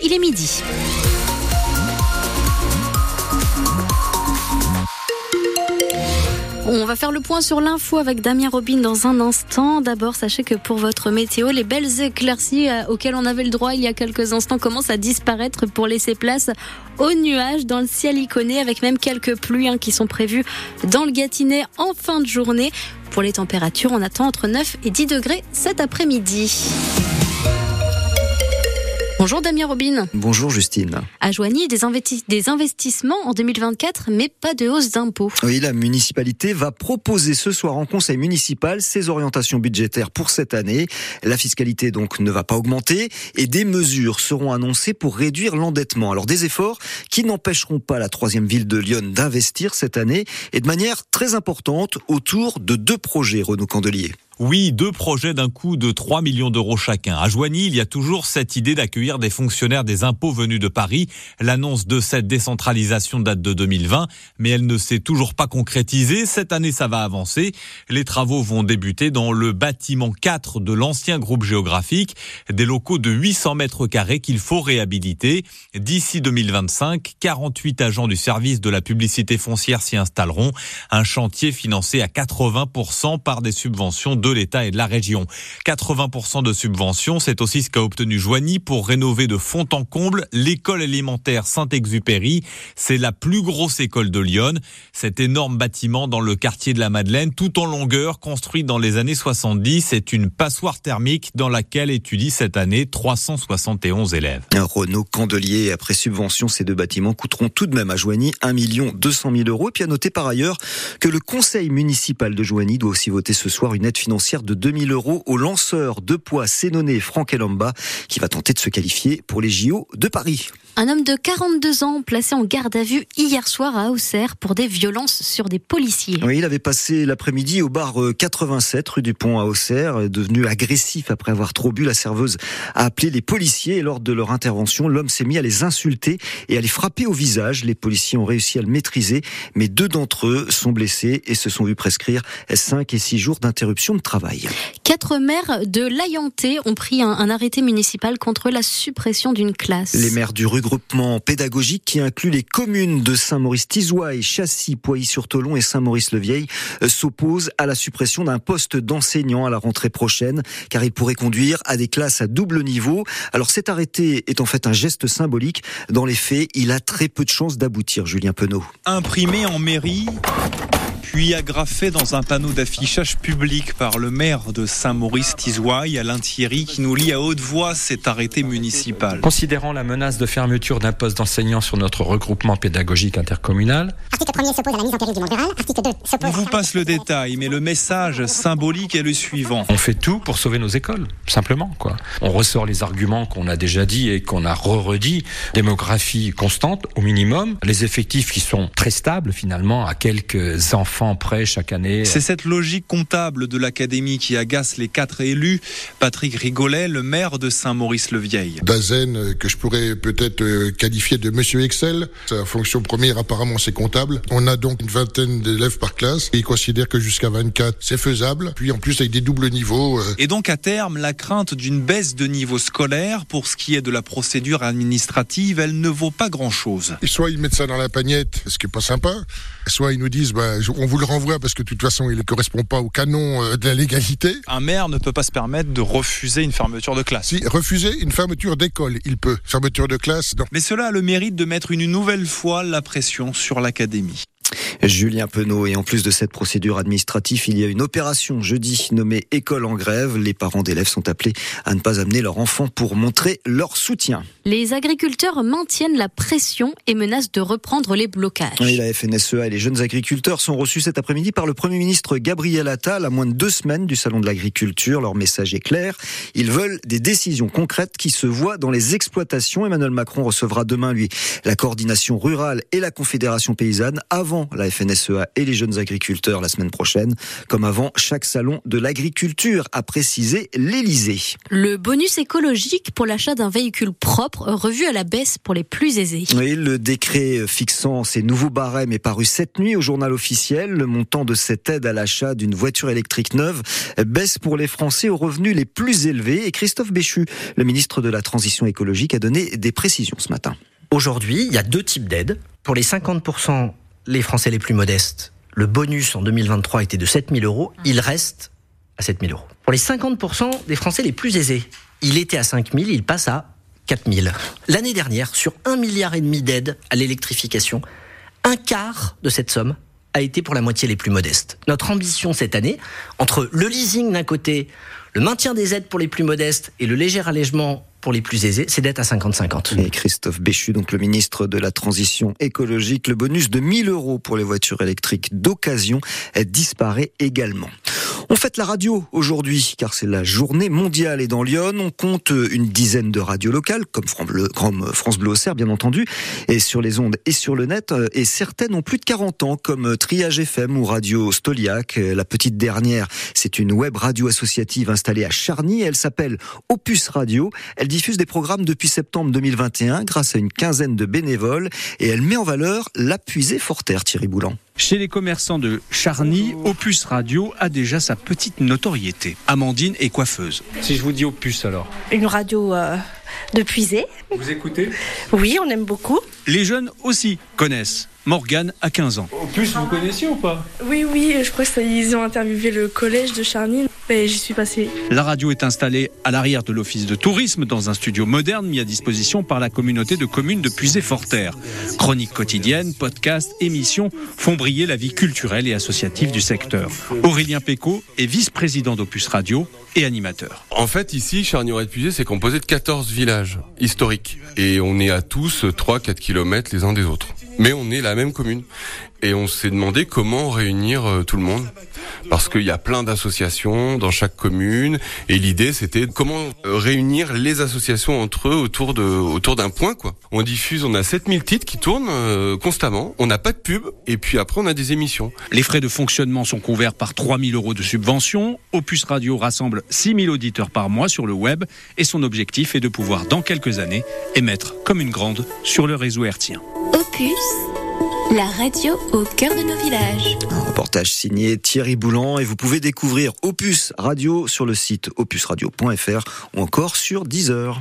Il est midi. On va faire le point sur l'info avec Damien Robin dans un instant. D'abord, sachez que pour votre météo, les belles éclaircies euh, auxquelles on avait le droit il y a quelques instants commencent à disparaître pour laisser place aux nuages dans le ciel iconé avec même quelques pluies hein, qui sont prévues dans le Gâtinais en fin de journée. Pour les températures, on attend entre 9 et 10 degrés cet après-midi. Bonjour Damien Robin. Bonjour Justine. À Joigny, des, des investissements en 2024, mais pas de hausse d'impôts. Oui, la municipalité va proposer ce soir en conseil municipal ses orientations budgétaires pour cette année. La fiscalité donc ne va pas augmenter et des mesures seront annoncées pour réduire l'endettement. Alors des efforts qui n'empêcheront pas la troisième ville de Lyon d'investir cette année et de manière très importante autour de deux projets Renaud Candelier. Oui, deux projets d'un coût de 3 millions d'euros chacun. À Joigny, il y a toujours cette idée d'accueillir des fonctionnaires des impôts venus de Paris. L'annonce de cette décentralisation date de 2020, mais elle ne s'est toujours pas concrétisée. Cette année, ça va avancer. Les travaux vont débuter dans le bâtiment 4 de l'ancien groupe géographique, des locaux de 800 mètres carrés qu'il faut réhabiliter. D'ici 2025, 48 agents du service de la publicité foncière s'y installeront. Un chantier financé à 80% par des subventions de de l'État et de la région. 80% de subventions, c'est aussi ce qu'a obtenu Joigny pour rénover de fond en comble l'école élémentaire Saint-Exupéry. C'est la plus grosse école de Lyon. Cet énorme bâtiment dans le quartier de la Madeleine, tout en longueur, construit dans les années 70, est une passoire thermique dans laquelle étudient cette année 371 élèves. Renault Candelier, après subvention, ces deux bâtiments coûteront tout de même à Joigny 1 200 000 euros. Et puis à noter par ailleurs que le conseil municipal de Joigny doit aussi voter ce soir une aide financière de 2000 euros au lanceur de poids Sénoné Franck Elamba qui va tenter de se qualifier pour les JO de Paris. Un homme de 42 ans placé en garde à vue hier soir à Auxerre pour des violences sur des policiers. Oui, il avait passé l'après-midi au bar 87 euh, rue du Pont à Auxerre, devenu agressif après avoir trop bu. La serveuse a appelé les policiers et lors de leur intervention, l'homme s'est mis à les insulter et à les frapper au visage. Les policiers ont réussi à le maîtriser, mais deux d'entre eux sont blessés et se sont vus prescrire 5 et 6 jours d'interruption de travail. Quatre maires de l'Ayanté ont pris un, un, arrêté municipal contre la suppression d'une classe. Les maires du regroupement pédagogique qui inclut les communes de Saint-Maurice-Tizouaille, Châssis, Poilly-sur-Tolon et Saint-Maurice-le-Vieil euh, s'opposent à la suppression d'un poste d'enseignant à la rentrée prochaine car il pourrait conduire à des classes à double niveau. Alors cet arrêté est en fait un geste symbolique. Dans les faits, il a très peu de chances d'aboutir, Julien Penaud. Imprimé en mairie puis agrafé dans un panneau d'affichage public par le maire de Saint-Maurice-Tizouaille, Alain Thierry, qui nous lit à haute voix cet arrêté municipal. Considérant la menace de fermeture d'un poste d'enseignant sur notre regroupement pédagogique intercommunal, article 1 s'oppose à la mise en péril du monde rural, article 2 s'oppose... On vous passe le détail, mais le message symbolique est le suivant. On fait tout pour sauver nos écoles, simplement. quoi. On ressort les arguments qu'on a déjà dit et qu'on a re-redit. Démographie constante, au minimum. Les effectifs qui sont très stables, finalement, à quelques enfants prêt chaque année. C'est cette logique comptable de l'académie qui agace les quatre élus. Patrick Rigolet, le maire de Saint-Maurice-le-Vieil. Dazen, euh, que je pourrais peut-être euh, qualifier de Monsieur Excel. Sa fonction première, apparemment, c'est comptable. On a donc une vingtaine d'élèves par classe. Et il considère que jusqu'à 24, c'est faisable. Puis en plus, avec des doubles niveaux. Euh. Et donc, à terme, la crainte d'une baisse de niveau scolaire, pour ce qui est de la procédure administrative, elle ne vaut pas grand-chose. Soit ils mettent ça dans la pagnette, ce qui est pas sympa. Soit ils nous disent, bah, on vous le renvoie parce que de toute façon, il ne correspond pas au canon euh, de la légalité. Un maire ne peut pas se permettre de refuser une fermeture de classe. Si, refuser une fermeture d'école, il peut. Fermeture de classe, non. Mais cela a le mérite de mettre une nouvelle fois la pression sur l'académie. Julien Penaud. Et en plus de cette procédure administrative, il y a une opération jeudi nommée École en grève. Les parents d'élèves sont appelés à ne pas amener leurs enfants pour montrer leur soutien. Les agriculteurs maintiennent la pression et menacent de reprendre les blocages. Oui, la FNSEA et les jeunes agriculteurs sont reçus cet après-midi par le Premier ministre Gabriel Attal à moins de deux semaines du Salon de l'agriculture. Leur message est clair. Ils veulent des décisions concrètes qui se voient dans les exploitations. Emmanuel Macron recevra demain, lui, la coordination rurale et la Confédération paysanne avant la la FNSEA et les jeunes agriculteurs la semaine prochaine. Comme avant, chaque salon de l'agriculture, a précisé l'Elysée. Le bonus écologique pour l'achat d'un véhicule propre revu à la baisse pour les plus aisés. Oui, le décret fixant ces nouveaux barèmes est paru cette nuit au journal officiel. Le montant de cette aide à l'achat d'une voiture électrique neuve baisse pour les Français aux revenus les plus élevés. Et Christophe Béchu, le ministre de la Transition écologique, a donné des précisions ce matin. Aujourd'hui, il y a deux types d'aides. Pour les 50%, les Français les plus modestes, le bonus en 2023 était de 7 000 euros. Il reste à 7 000 euros. Pour les 50% des Français les plus aisés, il était à 5 000, il passe à 4 000. L'année dernière, sur un milliard et demi d'aides à l'électrification, un quart de cette somme a été pour la moitié les plus modestes. Notre ambition cette année, entre le leasing d'un côté, le maintien des aides pour les plus modestes et le léger allègement pour les plus aisés, c'est d'être à 50-50. Et Christophe Béchu, donc le ministre de la Transition écologique, le bonus de 1000 euros pour les voitures électriques d'occasion disparaît également. On fête la radio aujourd'hui, car c'est la journée mondiale. Et dans Lyon, on compte une dizaine de radios locales, comme France Bleu Auxerre, bien entendu, et sur les ondes et sur le net. Et certaines ont plus de 40 ans, comme Triage FM ou Radio Stoliac. La petite dernière, c'est une web radio associative installée à Charny. Elle s'appelle Opus Radio. Elle diffuse des programmes depuis septembre 2021 grâce à une quinzaine de bénévoles et elle met en valeur l'apuisé Forterre, Thierry Boulan. Chez les commerçants de Charny, Opus Radio a déjà sa petite notoriété. Amandine est coiffeuse. Si je vous dis Opus alors Une radio euh, de puiser. Vous écoutez? Oui, on aime beaucoup. Les jeunes aussi connaissent. Morgane a 15 ans. Opus, vous connaissiez ou pas Oui, oui, je crois qu'ils ont interviewé le collège de Charny. J'y suis passée. La radio est installée à l'arrière de l'office de tourisme dans un studio moderne mis à disposition par la communauté de communes de Puisé-Forterre. Chroniques quotidiennes, podcasts, émissions font briller la vie culturelle et associative du secteur. Aurélien Pécaud est vice-président d'Opus Radio et animateur. En fait, ici, Charny-Auret-Puisé, c'est composé de 14 villages historiques. Et on est à tous 3-4 km les uns des autres. Mais on est la même commune. Et on s'est demandé comment réunir euh, tout le monde. Parce qu'il y a plein d'associations dans chaque commune. Et l'idée, c'était comment euh, réunir les associations entre eux autour de, autour d'un point, quoi. On diffuse, on a 7000 titres qui tournent euh, constamment. On n'a pas de pub. Et puis après, on a des émissions. Les frais de fonctionnement sont couverts par 3000 euros de subvention. Opus Radio rassemble 6000 auditeurs par mois sur le web. Et son objectif est de pouvoir, dans quelques années, émettre comme une grande sur le réseau hertien. Opus la radio au cœur de nos villages. Un reportage signé Thierry Boulan et vous pouvez découvrir Opus Radio sur le site opusradio.fr ou encore sur Deezer.